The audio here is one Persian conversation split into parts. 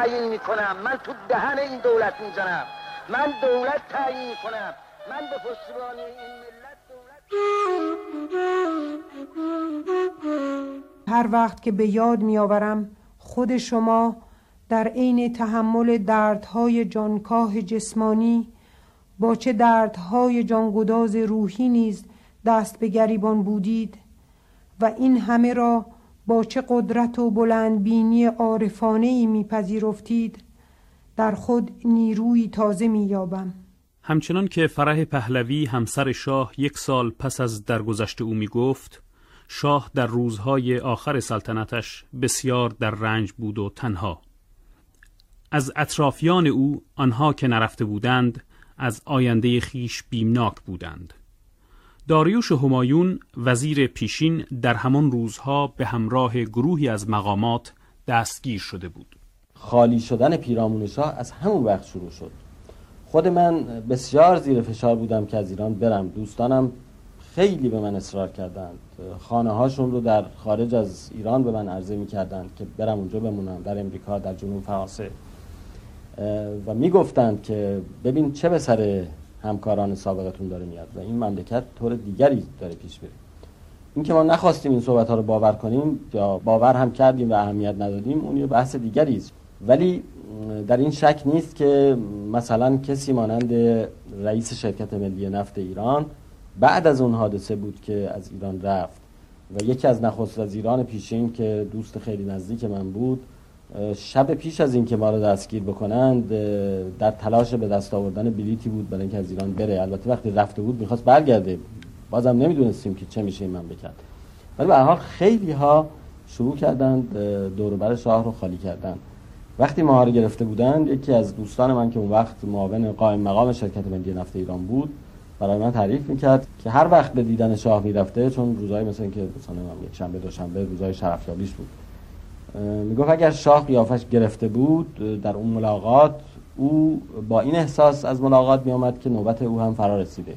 تعیین می‌کنم. من تو دهن این دولت می‌زنم. من دولت تعیین می‌کنم. من به پشتیبانی این ملت دولت هر وقت که به یاد میآورم خود شما در عین تحمل دردهای جانکاه جسمانی با چه دردهای جانگداز روحی نیز دست به گریبان بودید و این همه را با چه قدرت و بلندبینی عارفانه ای میپذیرفتید در خود نیروی تازه مییابم. همچنان که فرح پهلوی همسر شاه یک سال پس از درگذشت او می‌گفت شاه در روزهای آخر سلطنتش بسیار در رنج بود و تنها. از اطرافیان او آنها که نرفته بودند از آینده خیش بیمناک بودند. داریوش همایون وزیر پیشین در همان روزها به همراه گروهی از مقامات دستگیر شده بود. خالی شدن پیرامون شاه از همون وقت شروع شد. خود من بسیار زیر فشار بودم که از ایران برم. دوستانم خیلی به من اصرار کردند. خانه هاشون رو در خارج از ایران به من عرضه می کردند که برم اونجا بمونم در امریکا در جنوب فرانسه و می‌گفتند که ببین چه به سر همکاران سابقتون داره میاد و این مملکت طور دیگری داره پیش میره. این که ما نخواستیم این صحبت ها رو باور کنیم یا باور هم کردیم و اهمیت ندادیم اون یه بحث دیگری است. ولی در این شک نیست که مثلا کسی مانند رئیس شرکت ملی نفت ایران بعد از اون حادثه بود که از ایران رفت و یکی از نخست وزیران پیشین که دوست خیلی نزدیک من بود شب پیش از اینکه ما رو دستگیر بکنند در تلاش به دست آوردن بلیتی بود برای اینکه از ایران بره. البته وقتی رفته بود می‌خواست برگرده. بازم نمی‌دونستیم که چه میشه این مملکت ولی به حال خیلی ها شروع کردند دور شاه رو خالی کردن. وقتی ما رو گرفته بودند یکی از دوستان من که اون وقت معاون قائم مقام شرکت ملی نفت ایران بود برای من تعریف می‌کرد که هر وقت به دیدن شاه می‌رفته چون روزهای مثل اینکه مثلا یک شنبه دوشنبه روزهای شرفیابیش بود. می‌گفت اگر شاه قیافش گرفته بود در اون ملاقات او با این احساس از ملاقات میآمد که نوبت او هم فرا رسیده.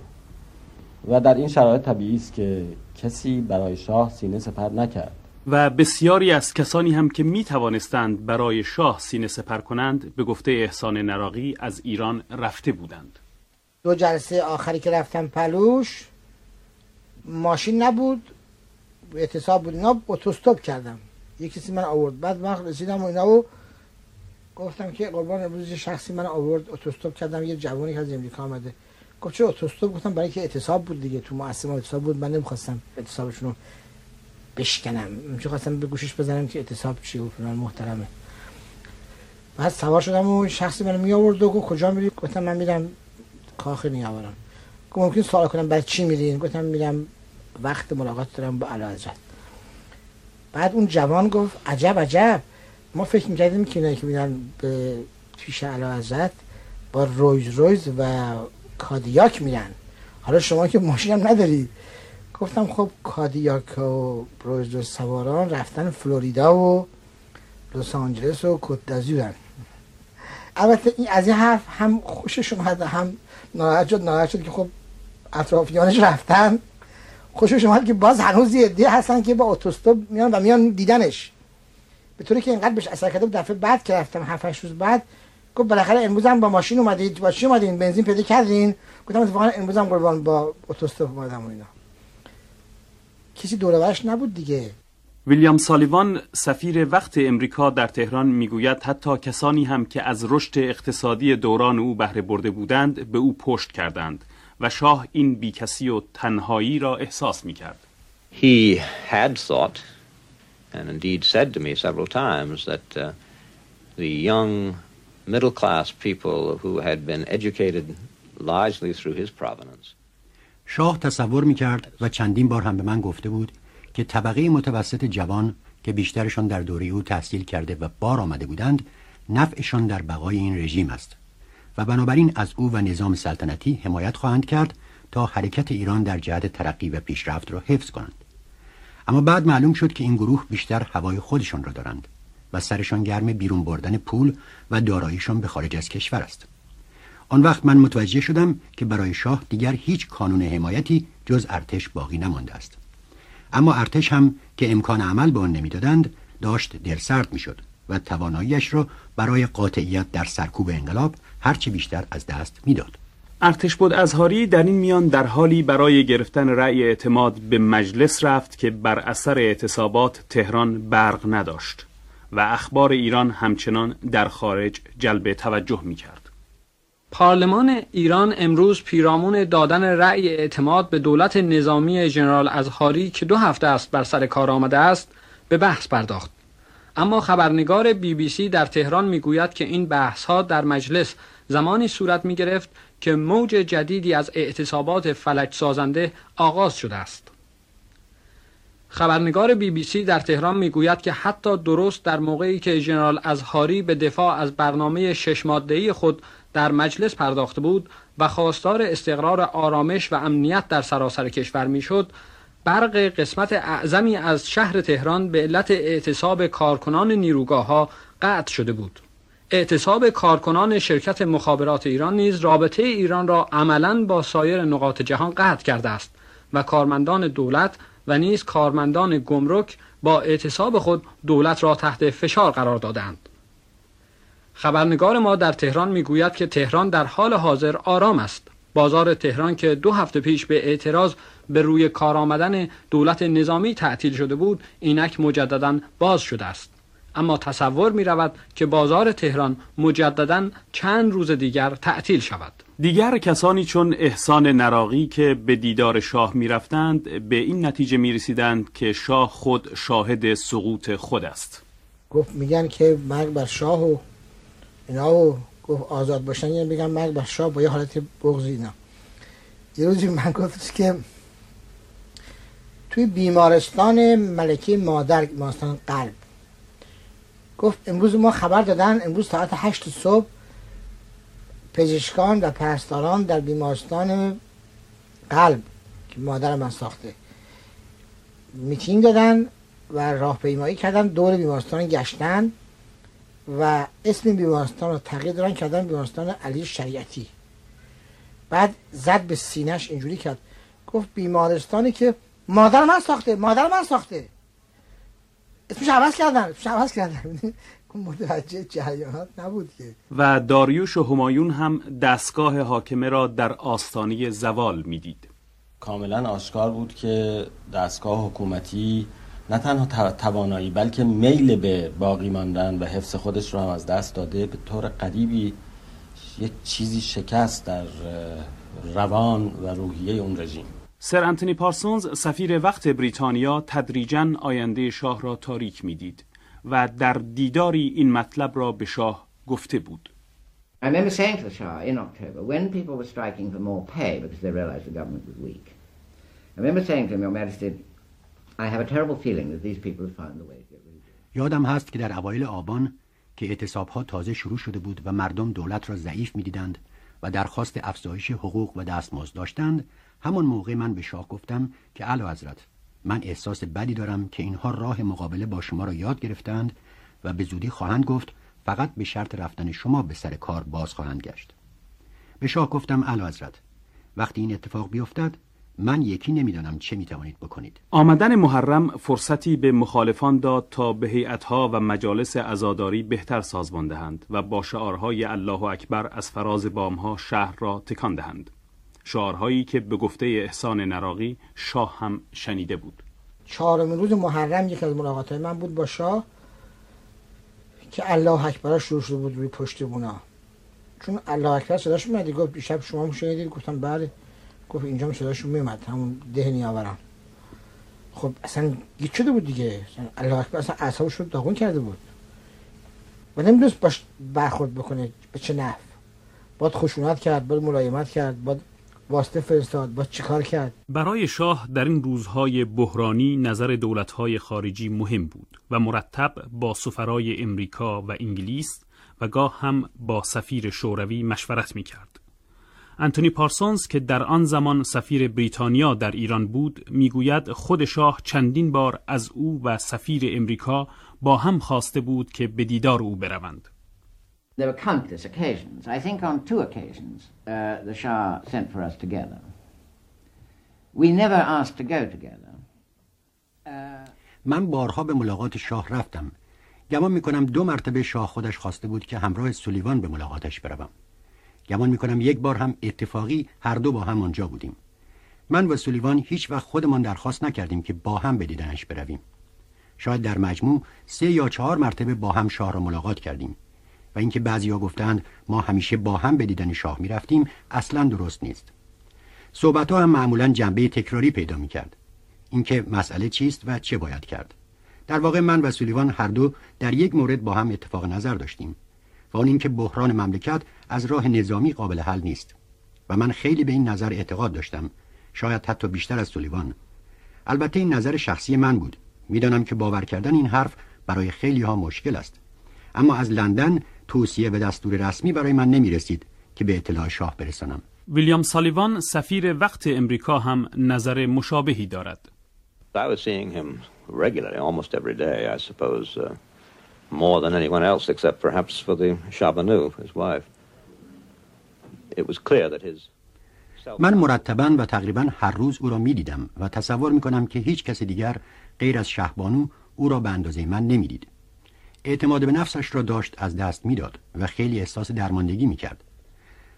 و در این شرایط طبیعی است که کسی برای شاه سینه سپر نکرد. و بسیاری از کسانی هم که می توانستند برای شاه سینه سپر کنند به گفته احسان نراقی از ایران رفته بودند. دو جلسه آخری که رفتم پلوش ماشین نبود اعتصاب بود اینا اتوستوب کردم. یه کسی من آورد. بعد من رسیدم و اینا و گفتم که قربان امروز شخصی من آورد. اتوستوب کردم. یه جوانی که از امریکا آمده. گفت چه اتوستوب گفتم برای که اعتصاب بود دیگه. تو مؤسسه اعتصاب بود. من نمی‌خواستم اعتصابشون رو بشکنم. چون خواستم به گوشش بزنم که اعتصاب چی و فلان محترمه. بعد سوار شدم و شخصی منو می آورد و گفت کجا میری؟ گفتم من میرم کاخ نیاورم. گفت ممکن سوال کنم برای چی میرین؟ گفتم میرم وقت ملاقات دارم با اعلی بعد اون جوان گفت عجب عجب. ما فکر می‌کردیم که اینایی که میدن به پیش علا حضرت با رویز رویز و کادیاک میرن. حالا شما که ماشین ندارید گفتم خب کادیاک و رویز رویز سواران رفتن فلوریدا و لس آنجلس و کتدازیورن البته این از این حرف هم خوشش اومد هم ناراحت شد ناراحت شد که خب اطرافیانش رفتن. خوشش اومد که باز هنوز یه عده هستن که با اتوستوپ میان و میان دیدنش. به طوری که اینقدر بهش اثر کرده دفعه بعد که رفتم 7 روز بعد گفت بالاخره امروز هم با ماشین اومدید با چی اومدین؟ بنزین پیدا کردین؟ گفتم اتفاقا امروز هم قربان با اتوستوپ اومدم و اینا. کسی دور نبود دیگه. ویلیام سالیوان سفیر وقت امریکا در تهران می‌گوید حتی کسانی هم که از رشد اقتصادی دوران او بهره برده بودند به او پشت کردند. و شاه این بیکسی و تنهایی را احساس می کرد. He had thought and indeed said to me several times that uh, the young middle class people who had been educated largely through his provenance شاه تصور می کرد و چندین بار هم به من گفته بود که طبقه متوسط جوان که بیشترشان در دوره او تحصیل کرده و بار آمده بودند نفعشان در بقای این رژیم است و بنابراین از او و نظام سلطنتی حمایت خواهند کرد تا حرکت ایران در جهت ترقی و پیشرفت را حفظ کنند. اما بعد معلوم شد که این گروه بیشتر هوای خودشان را دارند و سرشان گرم بیرون بردن پول و داراییشان به خارج از کشور است. آن وقت من متوجه شدم که برای شاه دیگر هیچ کانون حمایتی جز ارتش باقی نمانده است. اما ارتش هم که امکان عمل به آن نمی‌دادند داشت دلسرد می‌شد و تواناییش را برای قاطعیت در سرکوب انقلاب هرچه بیشتر از دست می‌داد. ارتش بود ازهاری در این میان در حالی برای گرفتن رأی اعتماد به مجلس رفت که بر اثر اعتصابات تهران برق نداشت و اخبار ایران همچنان در خارج جلب توجه می کرد. پارلمان ایران امروز پیرامون دادن رأی اعتماد به دولت نظامی ژنرال ازهاری که دو هفته است بر سر کار آمده است به بحث پرداخت اما خبرنگار بی بی سی در تهران می‌گوید که این بحث ها در مجلس زمانی صورت می گرفت که موج جدیدی از اعتصابات فلج سازنده آغاز شده است. خبرنگار بی بی سی در تهران می‌گوید که حتی درست در موقعی که ژنرال ازهاری به دفاع از برنامه شش ماده‌ای خود در مجلس پرداخته بود و خواستار استقرار آرامش و امنیت در سراسر کشور می‌شد برق قسمت اعظمی از شهر تهران به علت اعتصاب کارکنان نیروگاه ها قطع شده بود. اعتصاب کارکنان شرکت مخابرات ایران نیز رابطه ایران را عملا با سایر نقاط جهان قطع کرده است و کارمندان دولت و نیز کارمندان گمرک با اعتصاب خود دولت را تحت فشار قرار دادند خبرنگار ما در تهران می‌گوید که تهران در حال حاضر آرام است. بازار تهران که دو هفته پیش به اعتراض به روی کار آمدن دولت نظامی تعطیل شده بود اینک مجددا باز شده است. اما تصور می رود که بازار تهران مجددا چند روز دیگر تعطیل شود. دیگر کسانی چون احسان نراقی که به دیدار شاه می رفتند به این نتیجه می رسیدند که شاه خود شاهد سقوط خود است. گفت میگن که مرگ بر شاه و اینا و گفت آزاد باشن یعنی بگم مرگ بر شاه با یه حالت بغضی اینا. یه روزی من گفت که توی بیمارستان ملکه مادر بیمارستان قلب. گفت امروز ما خبر دادن امروز ساعت هشت صبح پزشکان و پرستاران در بیمارستان قلب که مادر من ساخته میتینگ دادن و راهپیمایی کردن دور بیمارستان گشتن و اسم بیمارستان رو تغییر دادن کردن بیمارستان علی شریعتی. بعد زد به سینش اینجوری کرد. گفت بیمارستانی که مادر من ساخته مادر من ساخته. اسمش عوض کردن اسمش عوض کردن. متوجه جریانات نبود که. و داریوش و همایون هم دستگاه حاکمه را در آستانه زوال می‌دید. کاملا آشکار بود که دستگاه حکومتی نه تنها توانایی بلکه میل به باقی ماندن و حفظ خودش رو هم از دست داده به طور قریبی یک چیزی شکست در روان و روحیه اون رژیم. سر انتونی پارسونز سفیر وقت بریتانیا تدریجا آینده شاه را تاریک می‌دید و در دیداری این مطلب را به شاه گفته بود I remember saying to the Shah in October, when people were striking for more pay because they realized the government was weak, I remember saying to him, Your Majesty, I have a terrible feeling that these people have found the way to get rid of یادم هست که در اوایل آبان که اعتصاب ها تازه شروع شده بود و مردم دولت را ضعیف می‌دیدند و درخواست افزایش حقوق و دستمزد داشتند همان موقع من به شاه گفتم که اعلی حضرت من احساس بدی دارم که اینها راه مقابله با شما را یاد گرفتند و به زودی خواهند گفت فقط به شرط رفتن شما به سر کار باز خواهند گشت. به شاه گفتم اعلی حضرت وقتی این اتفاق بیفتد من یکی نمی‌دانم چه می‌توانید بکنید. آمدن محرم فرصتی به مخالفان داد تا به هیئتها و مجالس عزاداری بهتر سازمان دهند و با شعارهای الله اکبر از فراز بامها شهر را تکان دهند. شعارهایی که به گفته احسان نراقی شاه هم شنیده بود. چهارم روز محرم یکی از ملاقات من بود با شاه که الله اکبر شروع شده بود روی پشت بونا. چون الله اکبر صداش میادی گفت شب شما شنیدید؟ گفتم بله. گفت اینجا هم صداشون همون ده نیاورم خب اصلا گیت شده بود دیگه. الله اکبر اصلا اعصابش رو داغون کرده بود. و نمی‌دونست باش برخورد بکنه به چه نحو باید خشونت کرد باید ملایمت کرد باید واسطه فرستاد با چیکار کرد برای شاه در این روزهای بحرانی نظر دولتهای خارجی مهم بود و مرتب با سفرای امریکا و انگلیس و گاه هم با سفیر شوروی مشورت می کرد. انتونی پارسونز که در آن زمان سفیر بریتانیا در ایران بود می‌گوید خود شاه چندین بار از او و سفیر امریکا با هم خواسته بود که به دیدار او بروند. There were countless occasions. I think on two occasions uh, the Shah sent for us together. We never asked to go together. Uh, من بارها به ملاقات شاه رفتم گمان می‌کنم دو مرتبه شاه خودش خواسته بود که همراه سولیوان به ملاقاتش بروم گمان می‌کنم یک بار هم اتفاقی هر دو با هم آنجا بودیم من و سولیوان هیچ وقت خودمان درخواست نکردیم که با هم به دیدنش برویم شاید در مجموع سه یا چهار مرتبه با هم شاه را ملاقات کردیم و اینکه بعضیا گفتند ما همیشه با هم به دیدن شاه می رفتیم اصلا درست نیست. صحبت ها هم معمولا جنبه تکراری پیدا می کرد اینکه مسئله چیست و چه باید کرد. در واقع من و سولیوان هر دو در یک مورد با هم اتفاق نظر داشتیم و آن اینکه بحران مملکت از راه نظامی قابل حل نیست و من خیلی به این نظر اعتقاد داشتم شاید حتی بیشتر از سولیوان. البته این نظر شخصی من بود. می‌دانم که باور کردن این حرف برای خیلی ها مشکل است. اما از لندن توصیه و دستور رسمی برای من نمی رسید که به اطلاع شاه برسانم ویلیام سالیوان سفیر وقت امریکا هم نظر مشابهی دارد I was seeing him regularly, almost every day, I suppose, uh, more than anyone else, except perhaps for the Chabanu, his wife. It was clear that his من مرتبا و تقریبا هر روز او را می دیدم و تصور می کنم که هیچ کس دیگر غیر از شهبانو او را به اندازه من نمی دید. اعتماد به نفسش را داشت از دست می‌داد و خیلی احساس درماندگی می کرد.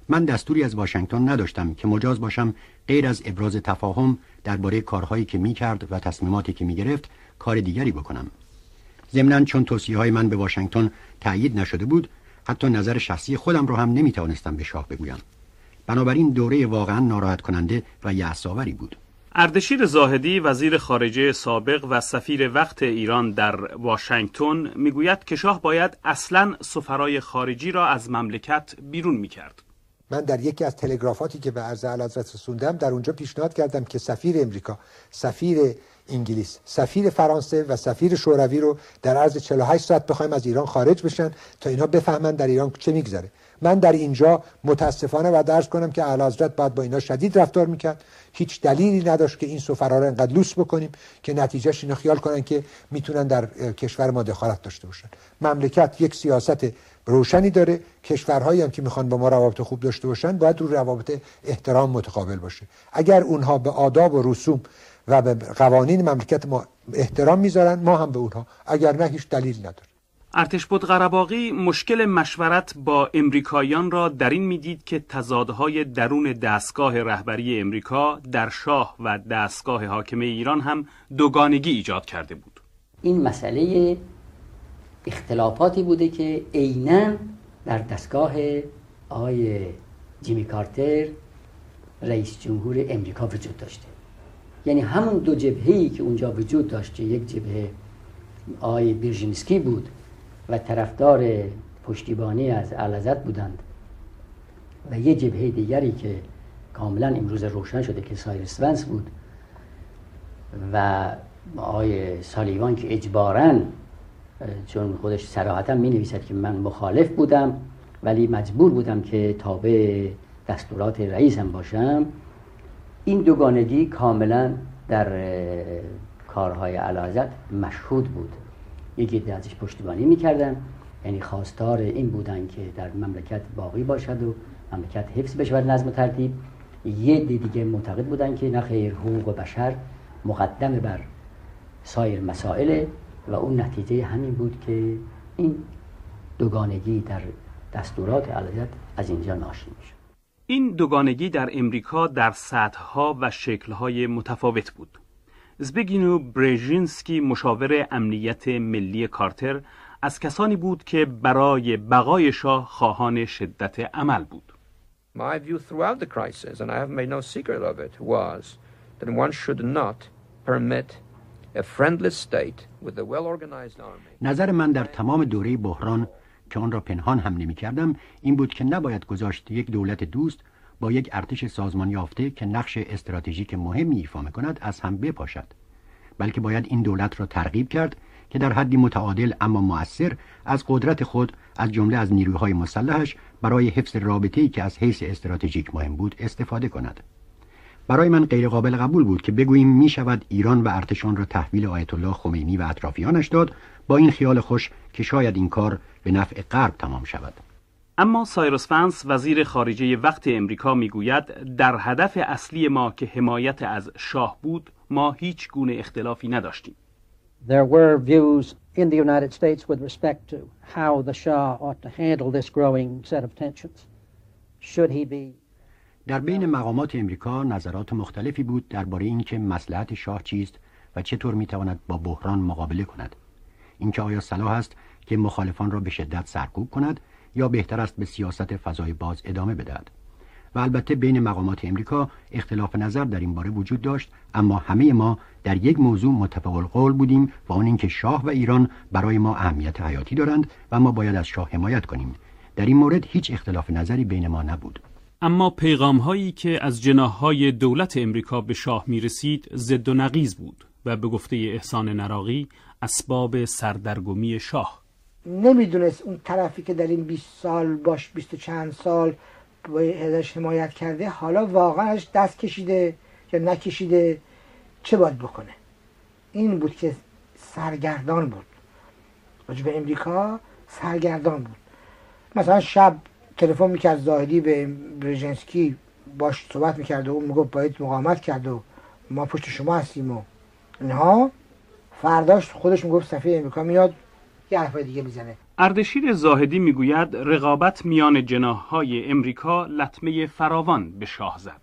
من دستوری از واشنگتن نداشتم که مجاز باشم غیر از ابراز تفاهم درباره کارهایی که می کرد و تصمیماتی که می گرفت کار دیگری بکنم. ضمناً چون توصیه های من به واشنگتن تأیید نشده بود حتی نظر شخصی خودم را هم نمی توانستم به شاه بگویم. بنابراین دوره واقعا ناراحت کننده و یعصاوری بود. اردشیر زاهدی وزیر خارجه سابق و سفیر وقت ایران در واشنگتن می‌گوید که شاه باید اصلا سفرای خارجی را از مملکت بیرون می‌کرد. من در یکی از تلگرافاتی که به عرض اعلیحضرت رسوندم در اونجا پیشنهاد کردم که سفیر امریکا سفیر انگلیس. سفیر فرانسه و سفیر شوروی رو در عرض 48 ساعت بخوایم از ایران خارج بشن تا اینها بفهمن در ایران چه میگذره. من در اینجا متاسفانه و درس کنم که اعلیحضرت باید با اینا شدید رفتار می‌کرد. هیچ دلیلی نداشت که این سفرا رو انقدر لوس بکنیم که نتیجهش اینا خیال کنن که می‌تونن در کشور ما دخالت داشته باشن. مملکت یک سیاست روشنی داره. کشورهایی هم که می‌خوان با ما روابط خوب داشته باشن باید رو روابط احترام متقابل باشه. اگر اونها به آداب و رسوم و به قوانین مملکت ما احترام می‌ذارن ما هم به اونها اگر نه هیچ دلیل نداره. ارتش بود قرباقی مشکل مشورت با امریکایان را در این می‌دید که تضادهای درون دستگاه رهبری امریکا در شاه و دستگاه حاکمه ایران هم دوگانگی ایجاد کرده بود. این مسئله اختلافاتی بوده که عینا در دستگاه آقای جیمی کارتر رئیس جمهور امریکا وجود داشته. یعنی همون دو جبهه‌ای که اونجا وجود داشته یک جبهه آقای بیرژینسکی بود و طرفدار پشتیبانی از علازت بودند و یه جبهه دیگری که کاملا امروز روشن شده که سایرس ونس بود و آقای سالیوان که اجباراً چون خودش صراحتا می نویسد که من مخالف بودم ولی مجبور بودم که تابع دستورات رئیسم باشم. این دوگانگی کاملا در کارهای علازت مشهود بود. یکی ازش پشتیبانی می‌کردن یعنی خواستار این بودن که در مملکت باقی باشد و مملکت حفظ بشه بر نظم و ترتیب. یه دیگه معتقد بودن که نخیر حقوق بشر مقدم بر سایر مسائل و اون نتیجه همین بود که این دوگانگی در دستورات علایت از اینجا ناشی میشه این دوگانگی در امریکا در سطحها و شکلهای متفاوت بود زبگینو برژینسکی مشاور امنیت ملی کارتر از کسانی بود که برای بقای شاه خواهان شدت عمل بود. My view throughout the crisis, and I have made no secret of it, was that one should not permit a friendly state with a well-organized army. نظر من در تمام دوره بحران که آن را پنهان هم نمی کردم این بود که نباید گذاشت یک دولت دوست با یک ارتش سازمان یافته که نقش استراتژیک مهمی ایفا کند از هم بپاشد. بلکه باید این دولت را ترغیب کرد که در حدی متعادل اما مؤثر از قدرت خود از جمله از نیروهای مسلحش برای حفظ رابطه‌ای که از حیث استراتژیک مهم بود استفاده کند. برای من غیرقابل قبول بود که بگوییم می شود ایران و ارتشان را تحویل آیت الله خمینی و اطرافیانش داد با این خیال خوش که شاید این کار به نفع غرب تمام شود. اما سایروس فنس وزیر خارجه وقت امریکا می‌گوید در هدف اصلی ما که حمایت از شاه بود ما هیچ گونه اختلافی نداشتیم. There were views in the United States with respect to how the Shah ought to handle this growing set of tensions. Should he be در بین مقامات امریکا نظرات مختلفی بود درباره اینکه مصلحت شاه چیست و چطور می‌تواند با بحران مقابله کند. اینکه آیا صلاح است که مخالفان را به شدت سرکوب کند یا بهتر است به سیاست فضای باز ادامه بدهد؟ و البته بین مقامات امریکا اختلاف نظر در این باره وجود داشت اما همه ما در یک موضوع متفق قول بودیم و آن اینکه شاه و ایران برای ما اهمیت حیاتی دارند و ما باید از شاه حمایت کنیم. در این مورد هیچ اختلاف نظری بین ما نبود. اما پیغام هایی که از جناح های دولت امریکا به شاه می رسید زد و نقیز بود و به گفته احسان نراقی اسباب سردرگمی شاه. نمی‌دونست اون طرفی که در این 20 سال باش 20 چند سال ازش حمایت کرده حالا واقعا دست کشیده یا نکشیده چه باید بکنه؟ این بود که سرگردان بود. راجع به امریکا سرگردان بود. مثلا شب تلفن می‌کرد زاهدی به برژنسکی باش صحبت می‌کرد و اون می‌گفت باید مقاومت کرد و ما پشت شما هستیم و اینها. فرداش خودش می‌گفت صفحه امریکا میاد یه حرفای دیگه می‌زنه. اردشیر زاهدی می‌گوید رقابت میان جناحهای امریکا لطمه فراوان به شاه زد.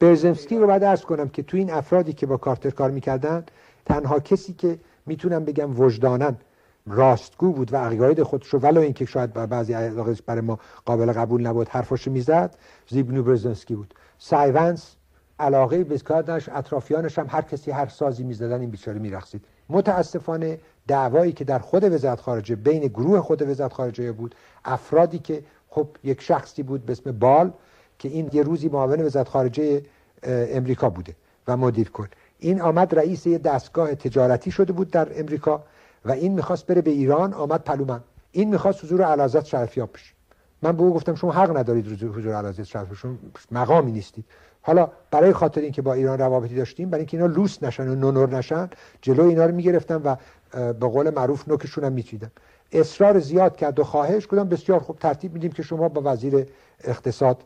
برزمسکی رو باید ارز کنم که تو این افرادی که با کارتر کار می‌کردن تنها کسی که می‌تونم بگم وجدانن راستگو بود و عقاید خودش رو ولو اینکه شاید بعضی عقایدش برای ما قابل قبول نبود حرفاشو می‌زد زیبنو برزنسکی بود. سایونس علاقه به کارش اطرافیانش هم هر کسی هر سازی می‌زدن این بیچاره میرقصید. متاسفانه دعوایی که در خود وزارت خارجه بین گروه خود وزارت خارجه بود افرادی که خب یک شخصی بود به اسم بال که این یه روزی معاون وزارت خارجه امریکا بوده و مدیر کن. این آمد رئیس یه دستگاه تجارتی شده بود در امریکا و این می‌خواست بره به ایران آمد پلومن. این می‌خواست حضور علازت شرفیاب بشه. من به او گفتم شما حق ندارید حضور علازت شرفیاب شما مقامی نیستید. حالا برای خاطر اینکه با ایران روابطی داشتیم برای اینکه اینا لوس نشن و نونور نشن جلو اینا رو می‌گرفتم و به قول معروف نوکشون هم میچیدم اصرار زیاد کرد و خواهش کردم بسیار خوب ترتیب میدیم که شما با وزیر اقتصاد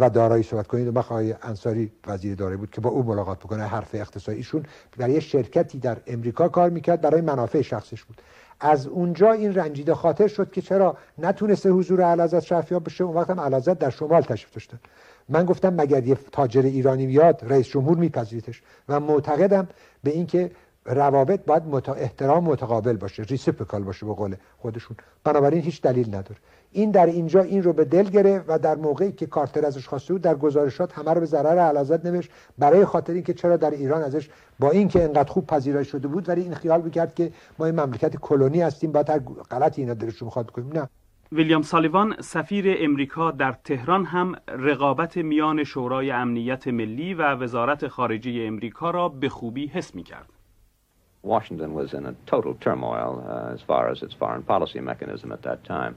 و دارایی صحبت کنید. و آقای انصاری وزیر دارایی بود که با او ملاقات بکنه حرف اقتصادی ایشون یه شرکتی در امریکا کار می‌کرد برای منافع شخصش بود. از اونجا این رنجیده خاطر شد که چرا نتونسته حضور اعلیحضرت شرفیاب بشه؟ اون وقت هم در شمال تشریف داشتن. من گفتم مگر یه تاجر ایرانی بیاد رئیس جمهور میپذیرتش و معتقدم به اینکه روابط باید مت... احترام متقابل باشه reciprocal باشه به قول خودشون. بنابراین هیچ دلیل نداره. این در اینجا این رو به دل گرفت و در موقعی که کارتر ازش خواسته بود در گزارشات همه رو به ضرر علازت نوشت. برای خاطر اینکه چرا در ایران ازش با اینکه انقدر خوب پذیرای شده بود ولی این خیال می‌کرد که ما این مملکت کلونی هستیم باید هر غلطی اینا دلش رو می‌خواد کنیم. نه. ویلیام سالیوان سفیر امریکا در تهران هم رقابت میان شورای امنیت ملی و وزارت خارجه امریکا را به خوبی حس می‌کرد. Washington was in a total turmoil uh, as far as its foreign policy mechanism at that time.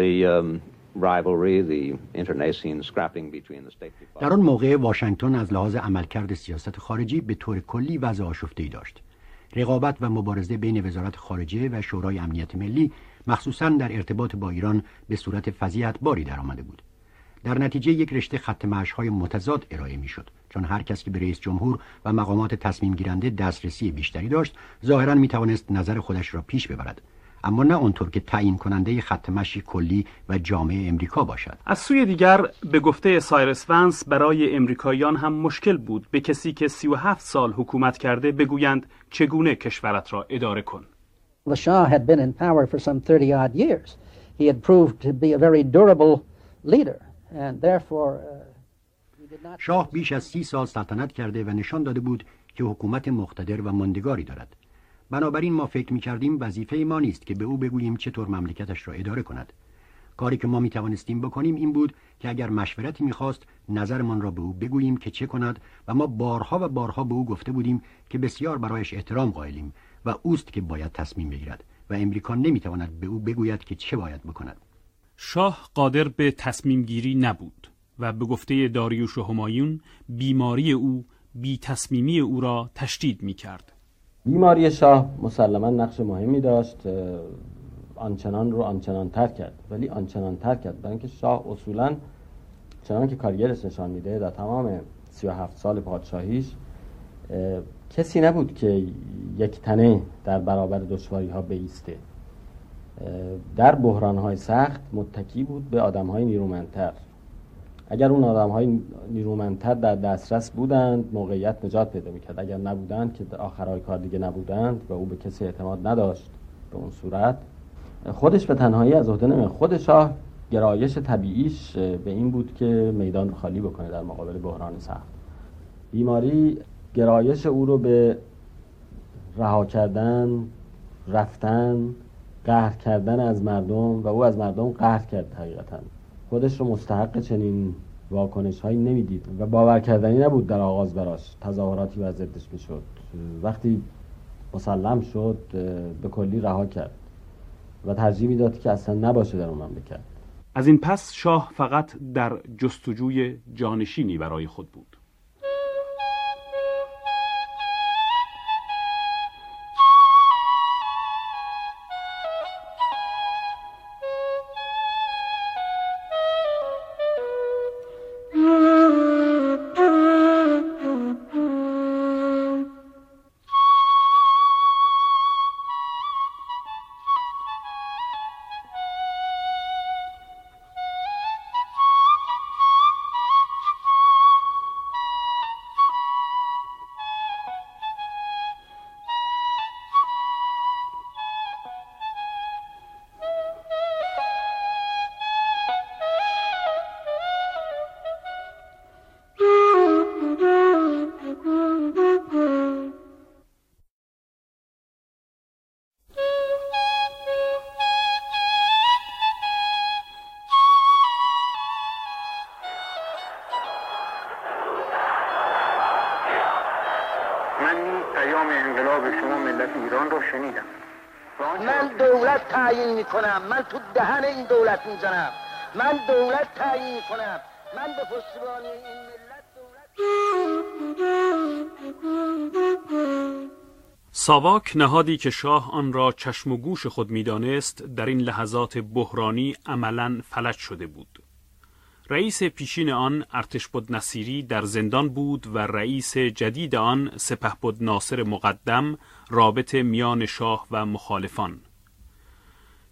The um, rivalry, the internecine scrapping between the State Department. در آن موقع واشنگتن از لحاظ عملکرد سیاست خارجی به طور کلی وضع آشفته‌ای داشت. رقابت و مبارزه بین وزارت خارجه و شورای امنیت ملی مخصوصا در ارتباط با ایران به صورت فضیحت باری در آمده بود. در نتیجه یک رشته خط های متضاد ارائه می‌شد چون هر کس که به رئیس جمهور و مقامات تصمیم گیرنده دسترسی بیشتری داشت ظاهرا می توانست نظر خودش را پیش ببرد. اما نه آنطور که تعیین کننده خط مشی کلی و جامعه امریکا باشد. از سوی دیگر به گفته سایرس ونس برای امریکاییان هم مشکل بود به کسی که 37 سال حکومت کرده بگویند چگونه کشورت را اداره کن. The Shah had been in power for some 30 odd years. He had proved to be a very durable leader and therefore uh, شاه بیش از سی سال سلطنت کرده و نشان داده بود که حکومت مقتدر و ماندگاری دارد. بنابراین ما فکر می کردیم وظیفه ما نیست که به او بگوییم چطور مملکتش را اداره کند. کاری که ما می توانستیم بکنیم این بود که اگر مشورتی می‌خواست نظرمان را به او بگوییم که چه کند و ما بارها و بارها به او گفته بودیم که بسیار برایش احترام قائلیم و اوست که باید تصمیم بگیرد و امریکا نمی‌تواند به او بگوید که چه باید بکند. شاه قادر به تصمیم گیری نبود و به گفته داریوش و همایون بیماری او بی تصمیمی او را تشدید می کرد بیماری شاه مسلما نقش مهمی داشت آنچنان رو آنچنان تر کرد. ولی آنچنان تر کرد برای اینکه شاه اصولا چنان که کارگرش نشان میده در تمام 37 سال پادشاهیش کسی نبود که یک تنه در برابر دشواری ها بیسته. در بحران های سخت متکی بود به آدم های نیرومندتر. اگر اون آدم های نیرومندتر در دسترس بودند موقعیت نجات پیدا می‌کرد. اگر نبودند که آخرهای کار دیگه نبودند و او به کسی اعتماد نداشت به اون صورت خودش به تنهایی از عهده نمی خود شاه گرایش طبیعیش به این بود که میدان خالی بکنه در مقابل بحران سخت. بیماری گرایش او رو به رها کردن رفتن قهر کردن از مردم و او از مردم قهر کرد حقیقتا. خودش رو مستحق چنین واکنش هایی نمی‌دید و باور کردنی نبود در آغاز براش. تظاهراتی و ضدش می‌شد. وقتی مسلم شد به کلی رها کرد و ترجیح می‌داد که اصلا نباشه در اون مملکت. از این پس شاه فقط در جستجوی جانشینی برای خود بود. می‌کنم. من تو دهن این دولت می‌زنم. من دولت تعیین می‌کنم. من به پشتیبانی این ملت ساواک نهادی که شاه آن را چشم و گوش خود می‌دانست در این لحظات بحرانی عملا فلج شده بود. رئیس پیشین آن ارتش بود نصیری در زندان بود و رئیس جدید آن سپه بود ناصر مقدم رابط میان شاه و مخالفان.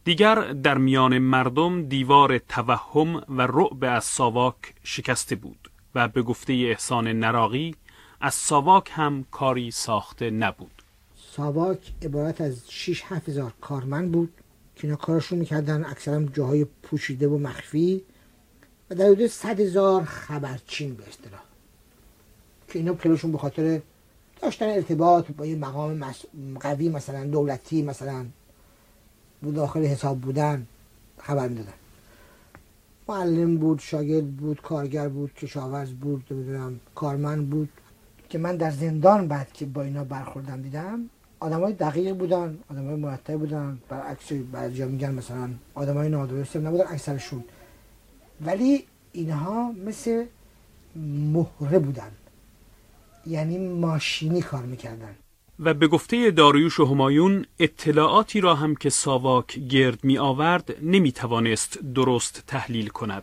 دیگر در میان مردم دیوار توهم و رعب از ساواک شکسته بود و به گفته احسان نراقی از ساواک هم کاری ساخته نبود. ساواک عبارت از 6 هزار کارمند بود که اینا کارشون می‌کردن اکثرا جاهای پوشیده و مخفی و در حدود 100 هزار خبرچین به اصطلاح که اینا پلشون به خاطر داشتن ارتباط با یه مقام قوی مثلا دولتی مثلا داخل حساب بودن خبر می‌دادن. معلم بود شاگرد بود کارگر بود کشاورز بود نمی‌دونم کارمند بود که من در زندان بعد که با اینا برخوردم دیدم آدم های دقیق بودن آدم های مرتب بودن. برعکس بعضی میگن مثلا آدم های نادرست نبودن اکثرشون. ولی اینها مثل مهره بودن. یعنی ماشینی کار می‌کردن. و به گفته داریوش و همایون اطلاعاتی را هم که ساواک گرد می آورد نمی توانست درست تحلیل کند.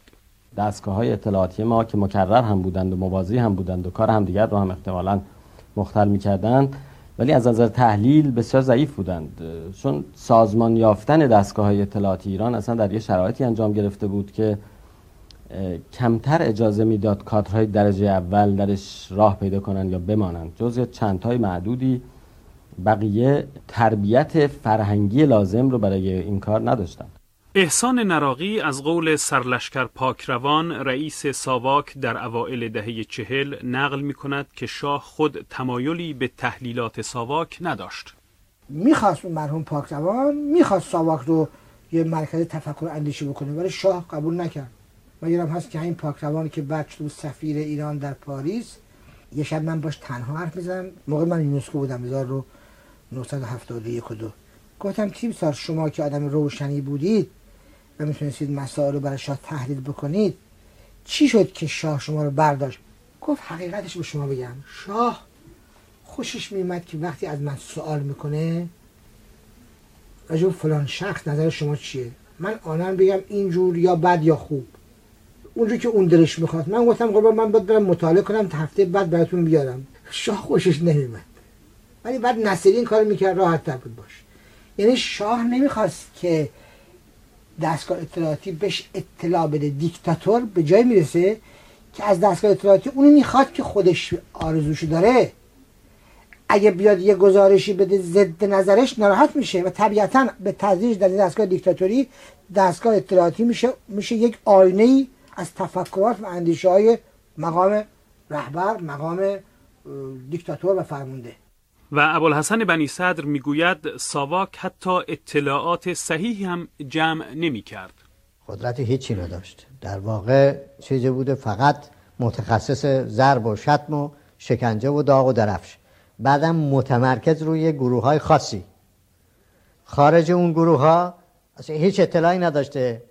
دستگاه های اطلاعاتی ما که مکرر هم بودند و موازی هم بودند و کار هم دیگر رو هم احتمالا مختل می کردند ولی از نظر تحلیل بسیار ضعیف بودند. چون سازمان یافتن دستگاه های اطلاعاتی ایران اصلا در یه شرایطی انجام گرفته بود که کمتر اجازه می‌داد کادرهای درجه اول درش راه پیدا کنند یا بمانند. جز چند معدودی بقیه تربیت فرهنگی لازم رو برای این کار نداشتند احسان نراقی از قول سرلشکر پاکروان رئیس ساواک در اوائل دهه چهل نقل می کند که شاه خود تمایلی به تحلیلات ساواک نداشت. می‌خواست مرحوم پاکروان می‌خواست ساواک رو یه مرکز تفکر اندیشه بکنه ولی شاه قبول نکرد. مگرم هست که این پاکروان که بعد شد سفیر ایران در پاریس یه شب من باش تنها حرف می‌زنم. موقع من یونسکو بودم رو 971 و دو. گفتم تیم سال شما که آدم روشنی بودید و می‌تونستید مسائل رو برای شاه تحلیل بکنید؟ چی شد که شاه شما رو برداشت؟ گفت حقیقتش به شما بگم. شاه خوشش میمد که وقتی از من سوال می‌کنه راجب فلان شخص نظر شما چیه؟ من آنم بگم اینجور یا بد یا خوب. اونجور که اون دلش می‌خواد من گفتم قربان من باید برم مطالعه کنم هفته بعد براتون بیارم. شاه خوشش نمیمد ولی بعد نصیری این کار می‌کرد راحت تر بود باش. یعنی شاه نمی‌خواست که دستگاه اطلاعاتی بهش اطلاع بده دیکتاتور به جای می‌رسه که از دستگاه اطلاعاتی اونو می‌خواد که خودش آرزوشو داره. اگه بیاد یه گزارشی بده ضد نظرش ناراحت میشه و طبیعتا به تدریج در دستگاه دیکتاتوری دستگاه اطلاعاتی میشه میشه یک آینه ای از تفکرات و اندیشه های مقام رهبر مقام دیکتاتور و فرمونده و ابوالحسن بنی صدر می‌گوید ساواک حتی اطلاعات صحیحی هم جمع نمی کرد قدرت هیچی نداشت. در واقع چیزی بوده فقط متخصص ضرب و شتم و شکنجه و داغ و درفش. بعدم متمرکز روی گروه های خاصی. خارج اون گروه ها هیچ اطلاعی نداشته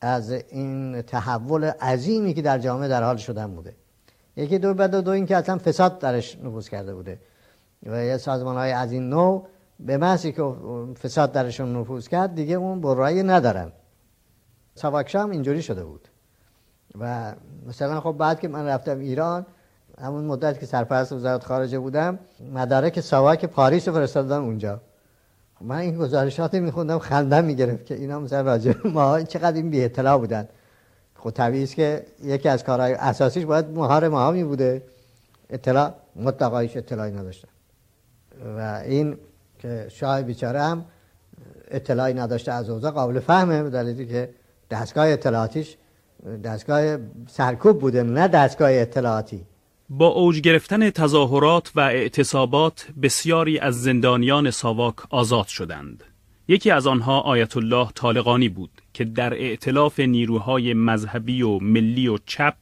از این تحول عظیمی که در جامعه در حال شدن بوده. یکی دو بعد دو این که اصلا فساد درش نفوذ کرده بوده. و یه سازمان های از این نوع به محضی که فساد درشون نفوذ کرد دیگه اون برایی ندارن. سواکشا هم اینجوری شده بود. و مثلا خب بعد که من رفتم ایران همون مدت که سرپرست وزارت خارجه بودم مدارک سواک پاریس رو فرستادم اونجا. من این گزارشات میخوندم خندم می‌گرفت که اینا مثلا راجع ما چقدر این بی اطلاع بودن. خب طبیعی که یکی از کارهای اساسیش باید مهار ما می بوده. اطلاع مطلقایش اطلاعی نداشتن. و این که شاه بیچاره هم اطلاعی نداشته از اوضاع قابل فهمه به دلیلی که دستگاه اطلاعاتیش دستگاه سرکوب بوده نه دستگاه اطلاعاتی با اوج گرفتن تظاهرات و اعتصابات بسیاری از زندانیان ساواک آزاد شدند. یکی از آنها آیت الله طالقانی بود که در ائتلاف نیروهای مذهبی و ملی و چپ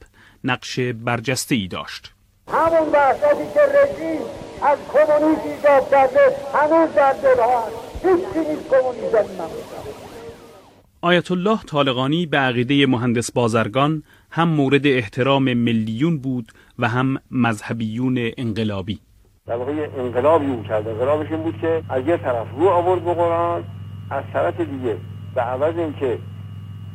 نقش برجسته ای داشت. همون بحثاتی که رژیم از کمونیسم ایجاد کرده هنوز در دلها هیچی نیست کمونیسم آیت الله طالقانی به عقیده مهندس بازرگان هم مورد احترام ملیون بود و هم مذهبیون انقلابی. در واقع انقلابی اون کرد. انقلابش این بود که از یه طرف رو آورد به قرآن از طرف دیگه به عوض اینکه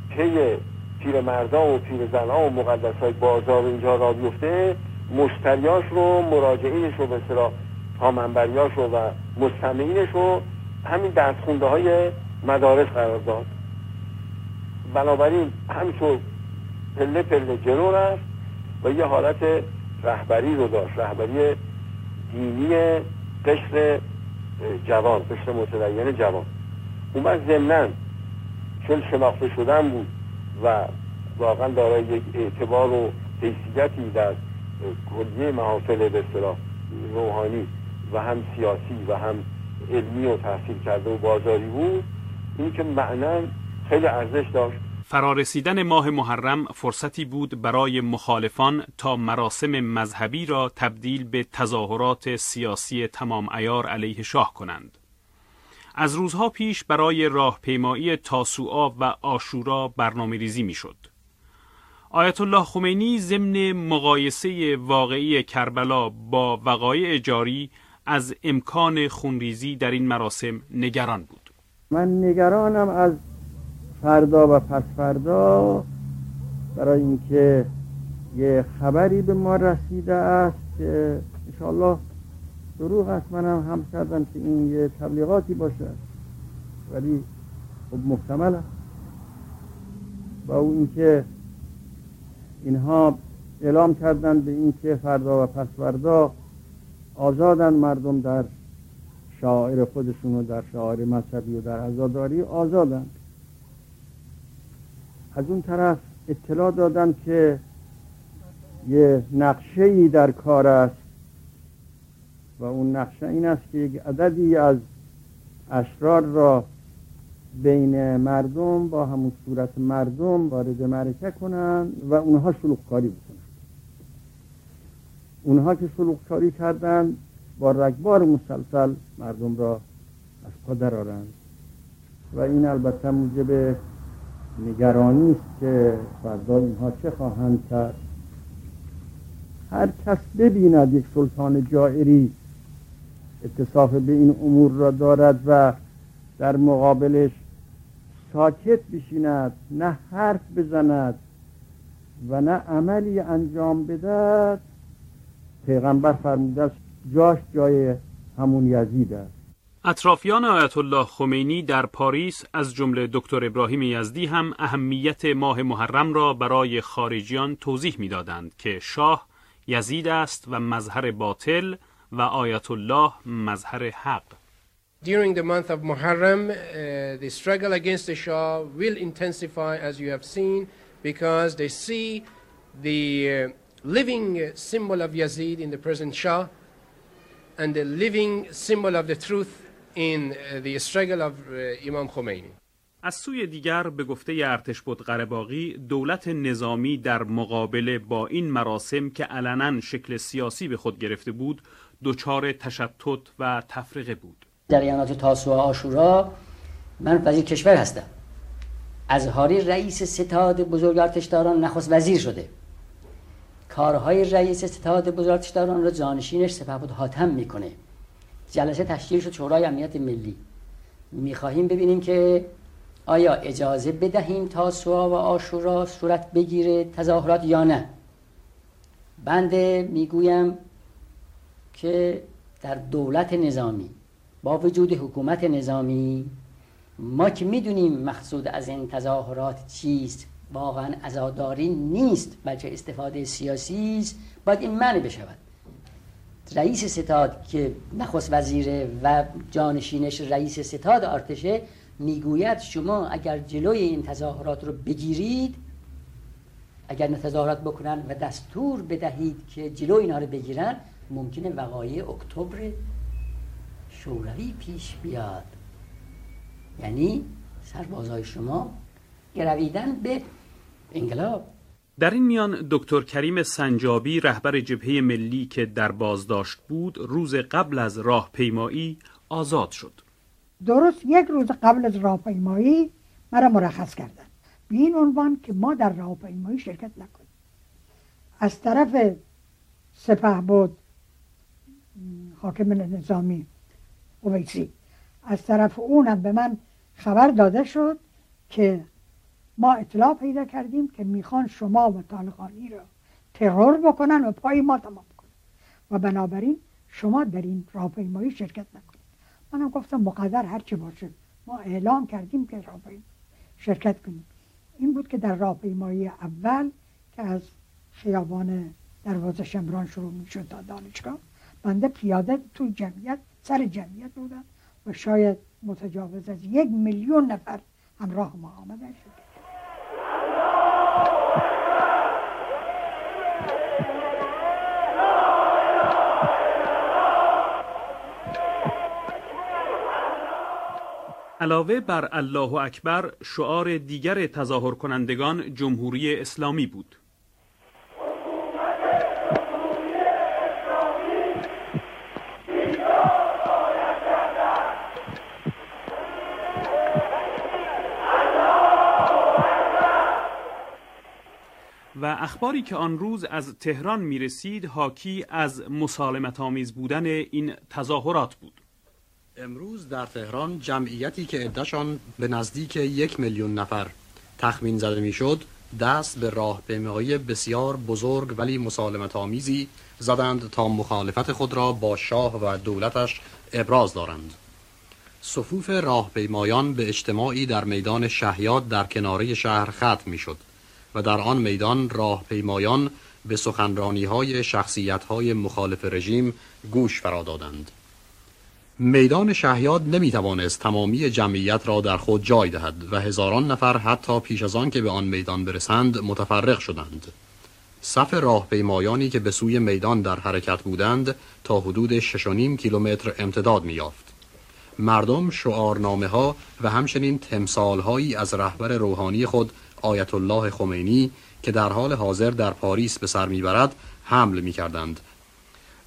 پی پیر مردا و پیر زنها و مقدس های بازار اینجا را بیفته مشتریاش رو مراجعینش رو به اصطلاح پامنبریاش رو و مستمعینش رو همین دستخونده های مدارس قرار داد. بنابراین همینطور پله پله جلو رفت و یه حالت رهبری رو داشت رهبری دینی قشر جوان قشر متدین جوان. وقت ضمنا چون شناخته شدن بود و واقعا دارای یک اعتبار و حیثیتی در کلیه محافل به اصطلاح روحانی و هم سیاسی و هم علمی و تحصیل کرده و بازاری بود این که معنا خیلی ارزش داشت فرارسیدن ماه محرم فرصتی بود برای مخالفان تا مراسم مذهبی را تبدیل به تظاهرات سیاسی تمام ایار علیه شاه کنند. از روزها پیش برای راهپیمایی تاسوعا و آشورا برنامه ریزی می شد. آیت الله خمینی ضمن مقایسه واقعی کربلا با وقایع جاری از امکان خونریزی در این مراسم نگران بود. من نگرانم از فردا و پس فردا برای اینکه یه خبری به ما رسیده است که انشاءالله دروغ است منم هم کردم که این یه تبلیغاتی باشه ولی خب محتمل است با اون اینکه اینها اعلام کردن به اینکه فردا و پس فردا آزادن مردم در شاعر خودشون و در شاعر مذهبی و در عزاداری آزادن از اون طرف اطلاع دادن که یه نقشه ای در کار است و اون نقشه این است که یک عددی از اشرار را بین مردم با همون صورت مردم وارد معرکه کنن و اونها شلوغکاری بکنن. اونها که شلوغکاری کردن با رگبار مسلسل مردم را از پا درارند و این البته موجب نگرانی است که فردا اینها چه خواهند کرد. هر کس ببیند یک سلطان جائری اتصاف به این امور را دارد و در مقابلش ساکت بشیند نه حرف بزند و نه عملی انجام بدهد. پیغمبر فرموده است جاش جای همون یزید است. اطرافیان آیت الله خمینی در پاریس از جمله دکتر ابراهیم یزدی هم اهمیت ماه محرم را برای خارجیان توضیح می‌دادند که شاه یزید است و مظهر باطل و آیت الله مظهر حق. During the month of Muharram, uh, the struggle against the Shah will intensify, as you have seen, because they see the uh, living symbol of Yazid in the present Shah and the living symbol of the truth in uh, the struggle of uh, Imam Khomeini. از سوی دیگر به گفته ارتش بود قرباغی دولت نظامی در مقابله با این مراسم که علنا شکل سیاسی به خود گرفته بود دچار تشتت و تفرقه بود جریانات تاسوعا آشورا من وزیر کشور هستم. ازهاری رئیس ستاد بزرگ ارتشداران نخست وزیر شده. کارهای رئیس ستاد بزرگ ارتشداران را جانشینش سپهبد حاتم می‌کنه. جلسه تشکیل شد شورای امنیت ملی. می‌خواهیم ببینیم که آیا اجازه بدهیم تا سوا و آشورا صورت بگیره تظاهرات یا نه. بنده می‌گویم که در دولت نظامی با وجود حکومت نظامی ما که می‌دونیم مقصود از این تظاهرات چیست واقعا ازاداری نیست بلکه استفاده سیاسی است باید این معنی بشود. رئیس ستاد که نخست وزیره و جانشینش رئیس ستاد ارتشه می‌گوید شما اگر جلوی این تظاهرات رو بگیرید اگر تظاهرات بکنن و دستور بدهید که جلو اینها رو بگیرن ممکنه وقایع اکتبر شوروی پیش بیاد. یعنی سربازای شما گرویدن به انقلاب. در این میان دکتر کریم سنجابی رهبر جبهه ملی که در بازداشت بود روز قبل از راهپیمایی آزاد شد. درست یک روز قبل از راهپیمایی مرا مرخص کردن. به این عنوان که ما در راهپیمایی شرکت نکنیم. از طرف سپه بود حاکم نظامی. اویسی. از طرف اونم به من خبر داده شد که ما اطلاع پیدا کردیم که می‌خوان شما و طالقانی را ترور بکنن و پای ما تمام کنن. و بنابراین شما در این راهپیمایی شرکت نکنید. منم گفتم مقدر هرچی باشه. ما اعلام کردیم که راهپیمایی شرکت کنیم. این بود که در راهپیمایی اول که از خیابان دروازه شمران شروع می شد تا دانشگاه بنده پیاده توی جمعیت سر جمعیت بودم و شاید متجاوز از یک میلیون نفر همراه ما آمده شد علاوه بر الله اکبر شعار دیگر تظاهر کنندگان جمهوری اسلامی بود و اخباری که آن روز از تهران می رسید حاکی از مسالمت آمیز بودن این تظاهرات بود. امروز در تهران جمعیتی که عدهشان به نزدیک یک میلیون نفر تخمین زده می‌شد دست به راهپیمایی بسیار بزرگ ولی مسالمت آمیزی زدند تا مخالفت خود را با شاه و دولتش ابراز دارند. صفوف راهپیمایان به اجتماعی در میدان شهیاد در کناره شهر ختم می‌شد. و در آن میدان راهپیمایان به سخنرانی های شخصیت های مخالف رژیم گوش فرا دادند میدان شهیاد نمی توانست تمامی جمعیت را در خود جای دهد و هزاران نفر حتی پیش از آن که به آن میدان برسند متفرق شدند صف راهپیمایانی که به سوی میدان در حرکت بودند تا حدود 6.5 کیلومتر امتداد یافت. مردم شعارنامه ها و همچنین تمثال هایی از رهبر روحانی خود آیت الله خمینی که در حال حاضر در پاریس به سر می‌برد حمل می کردند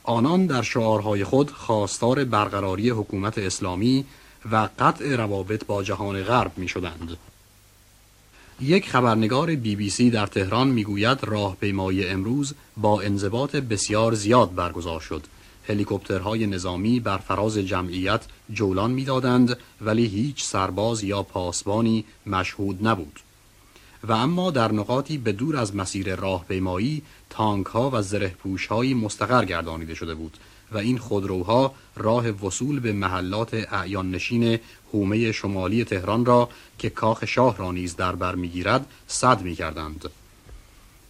آنان در شعارهای خود خواستار برقراری حکومت اسلامی و قطع روابط با جهان غرب می شدند. یک خبرنگار بی بی سی در تهران می‌گوید راهپیمایی امروز با انضباط بسیار زیاد برگزار شد. هلیکوپترهای نظامی بر فراز جمعیت جولان می‌دادند ولی هیچ سرباز یا پاسبانی مشهود نبود. و اما در نقاطی به دور از مسیر راهپیمایی تانک ها و زره پوش هایی مستقر گردانیده شده بود و این خودروها راه وصول به محلات اعیان نشین حومه شمالی تهران را که کاخ شاه را نیز در بر می‌گیرد صد می کردند.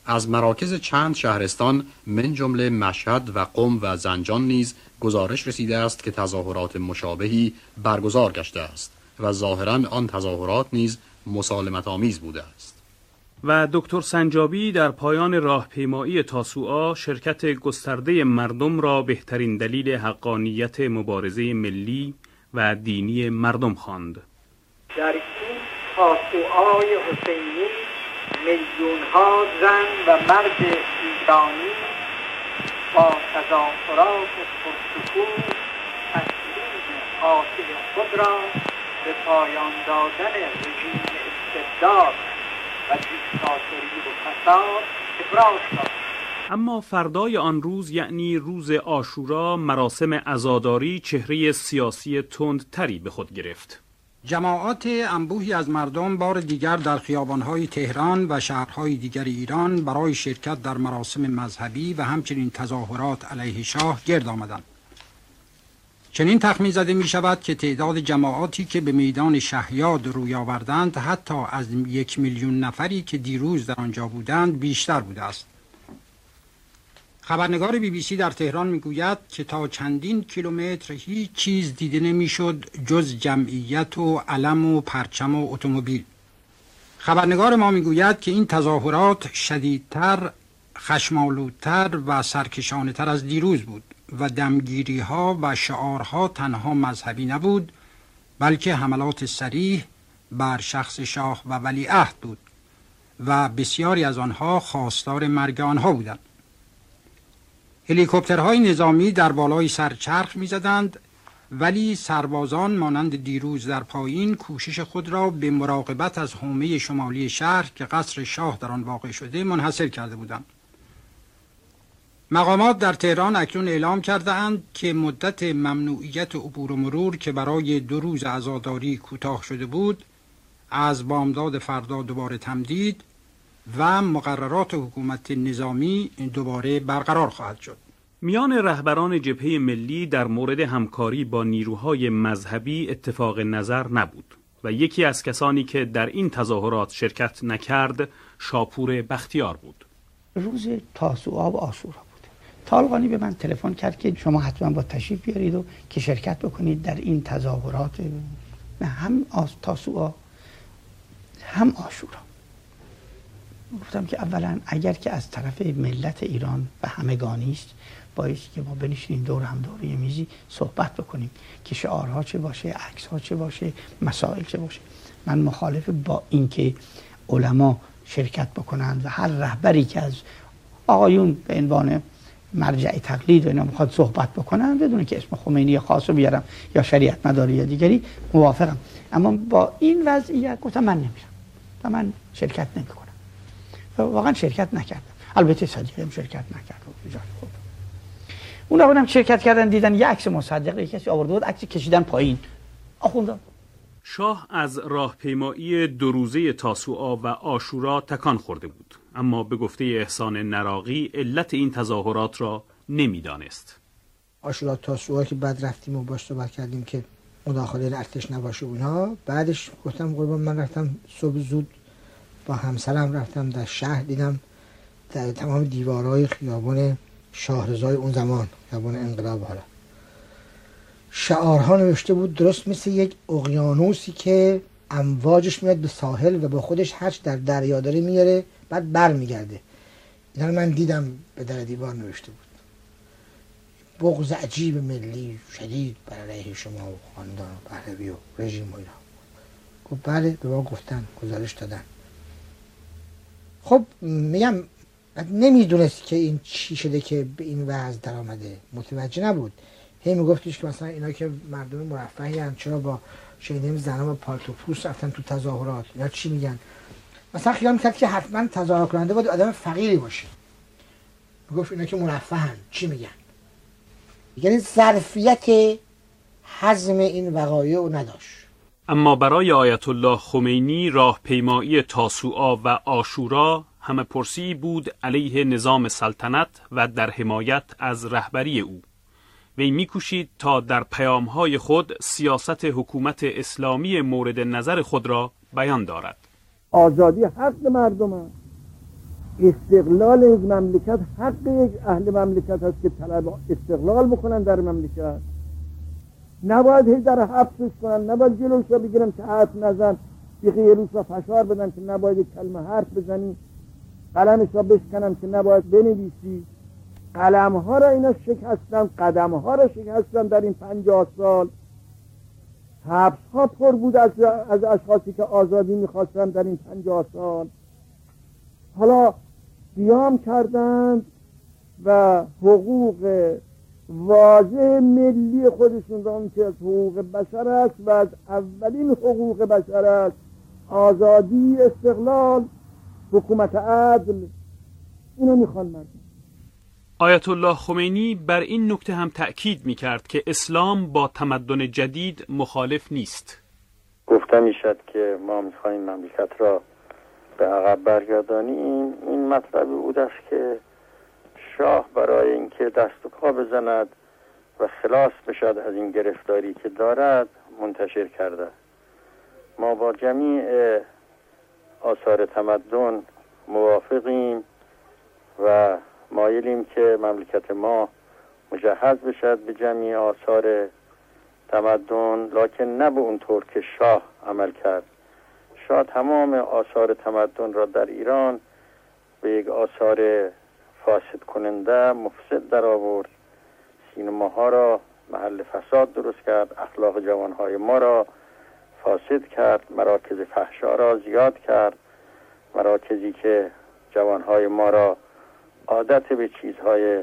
از مراکز چند شهرستان من جمله مشهد و قم و زنجان نیز گزارش رسیده است که تظاهرات مشابهی برگزار گشته است و ظاهرا آن تظاهرات نیز مسالمت آمیز بوده است و دکتر سنجابی در پایان راهپیمایی تاسوعا شرکت گسترده مردم را بهترین دلیل حقانیت مبارزه ملی و دینی مردم خواند. در این تاسوعای حسینی میلیون ها زن و مرد ایرانی با تظاهرات پرسکون تسلیم آسل خود را به پایان دادن رژیم استبداد اما فردای آن روز یعنی روز آشورا مراسم عزاداری چهره سیاسی تندتری به خود گرفت. جماعات انبوهی از مردم بار دیگر در خیابانهای تهران و شهرهای دیگر ایران برای شرکت در مراسم مذهبی و همچنین تظاهرات علیه شاه گرد آمدند. چنین تخمین زده می شود که تعداد جماعاتی که به میدان شهیاد روی آوردند حتی از یک میلیون نفری که دیروز در آنجا بودند بیشتر بوده است. خبرنگار بی بی سی در تهران می‌گوید که تا چندین کیلومتر هیچ چیز دیده نمی‌شد جز جمعیت و علم و پرچم و اتومبیل. خبرنگار ما می‌گوید که این تظاهرات شدیدتر، خشمالودتر و سرکشانتر از دیروز بود و دمگیری ها و شعارها تنها مذهبی نبود بلکه حملات سریح بر شخص شاه و ولیعهد بود و بسیاری از آنها خواستار مرگ آنها بودند. هلیکوپترهای نظامی در بالای سر چرخ می‌زدند ولی سربازان مانند دیروز در پایین کوشش خود را به مراقبت از حومه شمالی شهر که قصر شاه در آن واقع شده منحصر کرده بودند مقامات در تهران اکنون اعلام کرده اند که مدت ممنوعیت عبور و مرور که برای دو روز عزاداری کوتاه شده بود از بامداد فردا دوباره تمدید و مقررات حکومت نظامی دوباره برقرار خواهد شد. میان رهبران جبهه ملی در مورد همکاری با نیروهای مذهبی اتفاق نظر نبود و یکی از کسانی که در این تظاهرات شرکت نکرد شاپور بختیار بود. روز تاسوعا و آشورا بود طالقانی به من تلفن کرد که شما حتما با تشریف بیارید و که شرکت بکنید در این تظاهرات. نه هم تاسوعا هم آشورا. گفتم که اولا اگر که از طرف ملت ایران و همگانی است باید که ما بنشینیم دور هم دور میزی صحبت بکنیم که شعارها چه باشه عکس ها چه باشه مسائل چه باشه. من مخالف با اینکه علما شرکت بکنند و هر رهبری که از آقایون به عنوان مرجع تقلید و اینا می‌خواد صحبت بکنن بدون که اسم خمینی خاص بیارم یا شریعت مداری یا دیگری موافقم. اما با این وضعیت گفتم من نمیرم و من شرکت نمی‌کنم. واقعا شرکت نکردم. البته صدیقی هم شرکت نکرد. خوب. اون هم شرکت کردن دیدن یه عکس مصدق کسی آورده بود عکس کشیدن پایین. آخونده شاه از راهپیمایی دو روزه تاسوعا و آشورا تکان خورده بود. اما به گفته احسان نراقی علت این تظاهرات را نمی‌دانست. آشورا تاسوعا که بعد رفتیم و باش صحبت کردیم که مداخله ارتش نباشه اونها بعدش گفتم قربان من رفتم صبح زود با همسرم رفتم در شهر دیدم در تمام دیوارهای خیابان شاهرزای اون زمان خیابان انقلاب حالا. شعارها نوشته بود درست مثل یک اقیانوسی که امواجش میاد به ساحل و با خودش هرچ در دریا داره میاره بعد بر میگرده اینا من دیدم به در دیوار نوشته بود. بغض عجیب ملی شدید بر علیه شما و خاندان و پهلوی و رژیم و اینا. گفت بله به ما گفتن گزارش دادن. خب میگم نمی‌دونست که این چی شده که به این وضع در آمده متوجه نبود. هی میگفتش که مثلا اینا که مردم مرفهی چرا با شنیدیم زنها با پالتو پوست رفتن تو تظاهرات؟ اینا چی میگن؟ مثلا خیال می‌کرد که حتما تظاهر کننده باید آدم فقیری باشه. می‌گفت اینا که مرفهن چی میگن؟ یعنی ظرفیت حزم این وقایع رو نداشت. اما برای آیت الله خمینی راهپیمایی تاسوعا و آشورا همه پرسی بود علیه نظام سلطنت و در حمایت از رهبری او. وی میکوشید تا در پیامهای خود سیاست حکومت اسلامی مورد نظر خود را بیان دارد. آزادی حق مردم است استقلال یک مملکت حق یک اهل مملکت است که طلب استقلال بکنن در مملکت. نباید هی در حبسش کنن نباید جلوش را بگیرن که حرف نزن یه روز فشار بدن که نباید کلمه حرف بزنی. قلمش را بشکنن که نباید بنویسی. قلم ها را اینا شکستن قدم ها را شکستن در این پنجاه سال. حبس ها پر بود از, از اشخاصی که آزادی می‌خواستن در این پنجاه سال حالا قیام کردند و حقوق واضح ملی خودشون را که از حقوق بشر است و از اولین حقوق بشر است آزادی استقلال حکومت عدل اینو می‌خوان مردم. آیت الله خمینی بر این نکته هم تأکید می کرد که اسلام با تمدن جدید مخالف نیست. گفته می شد که ما می‌خواهیم مملکت را به عقب برگردانیم. این مطلب بود است که شاه برای اینکه دست و پا بزند و خلاص بشد از این گرفتاری که دارد منتشر کرده. ما با جمیع آثار تمدن موافقیم و مایلیم که مملکت ما مجهز بشد به جمعی آثار تمدن لکن نه به اون طور که شاه عمل کرد. شاه تمام آثار تمدن را در ایران به یک آثار فاسد کننده مفسد در آورد. سینماها را محل فساد درست کرد اخلاق جوانهای ما را فاسد کرد مراکز فحشا را زیاد کرد. مراکزی که جوانهای ما را عادت به چیزهای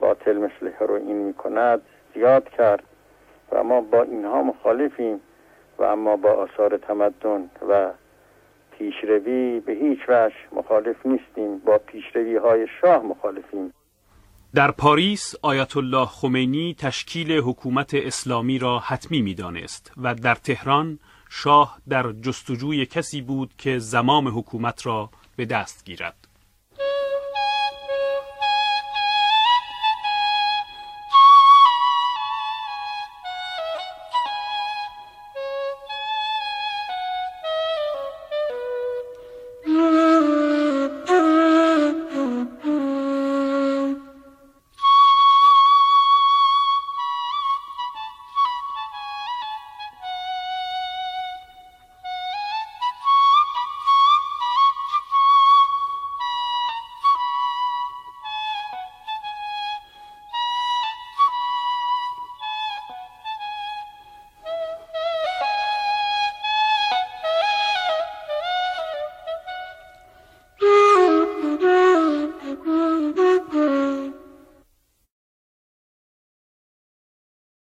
باطل مثل هروئین می کند زیاد کرد و ما با اینها مخالفیم و اما با آثار تمدن و پیشروی به هیچ وجه مخالف نیستیم. با پیشروی های شاه مخالفیم. در پاریس آیت الله خمینی تشکیل حکومت اسلامی را حتمی می‌دانست و در تهران شاه در جستجوی کسی بود که زمام حکومت را به دست گیرد.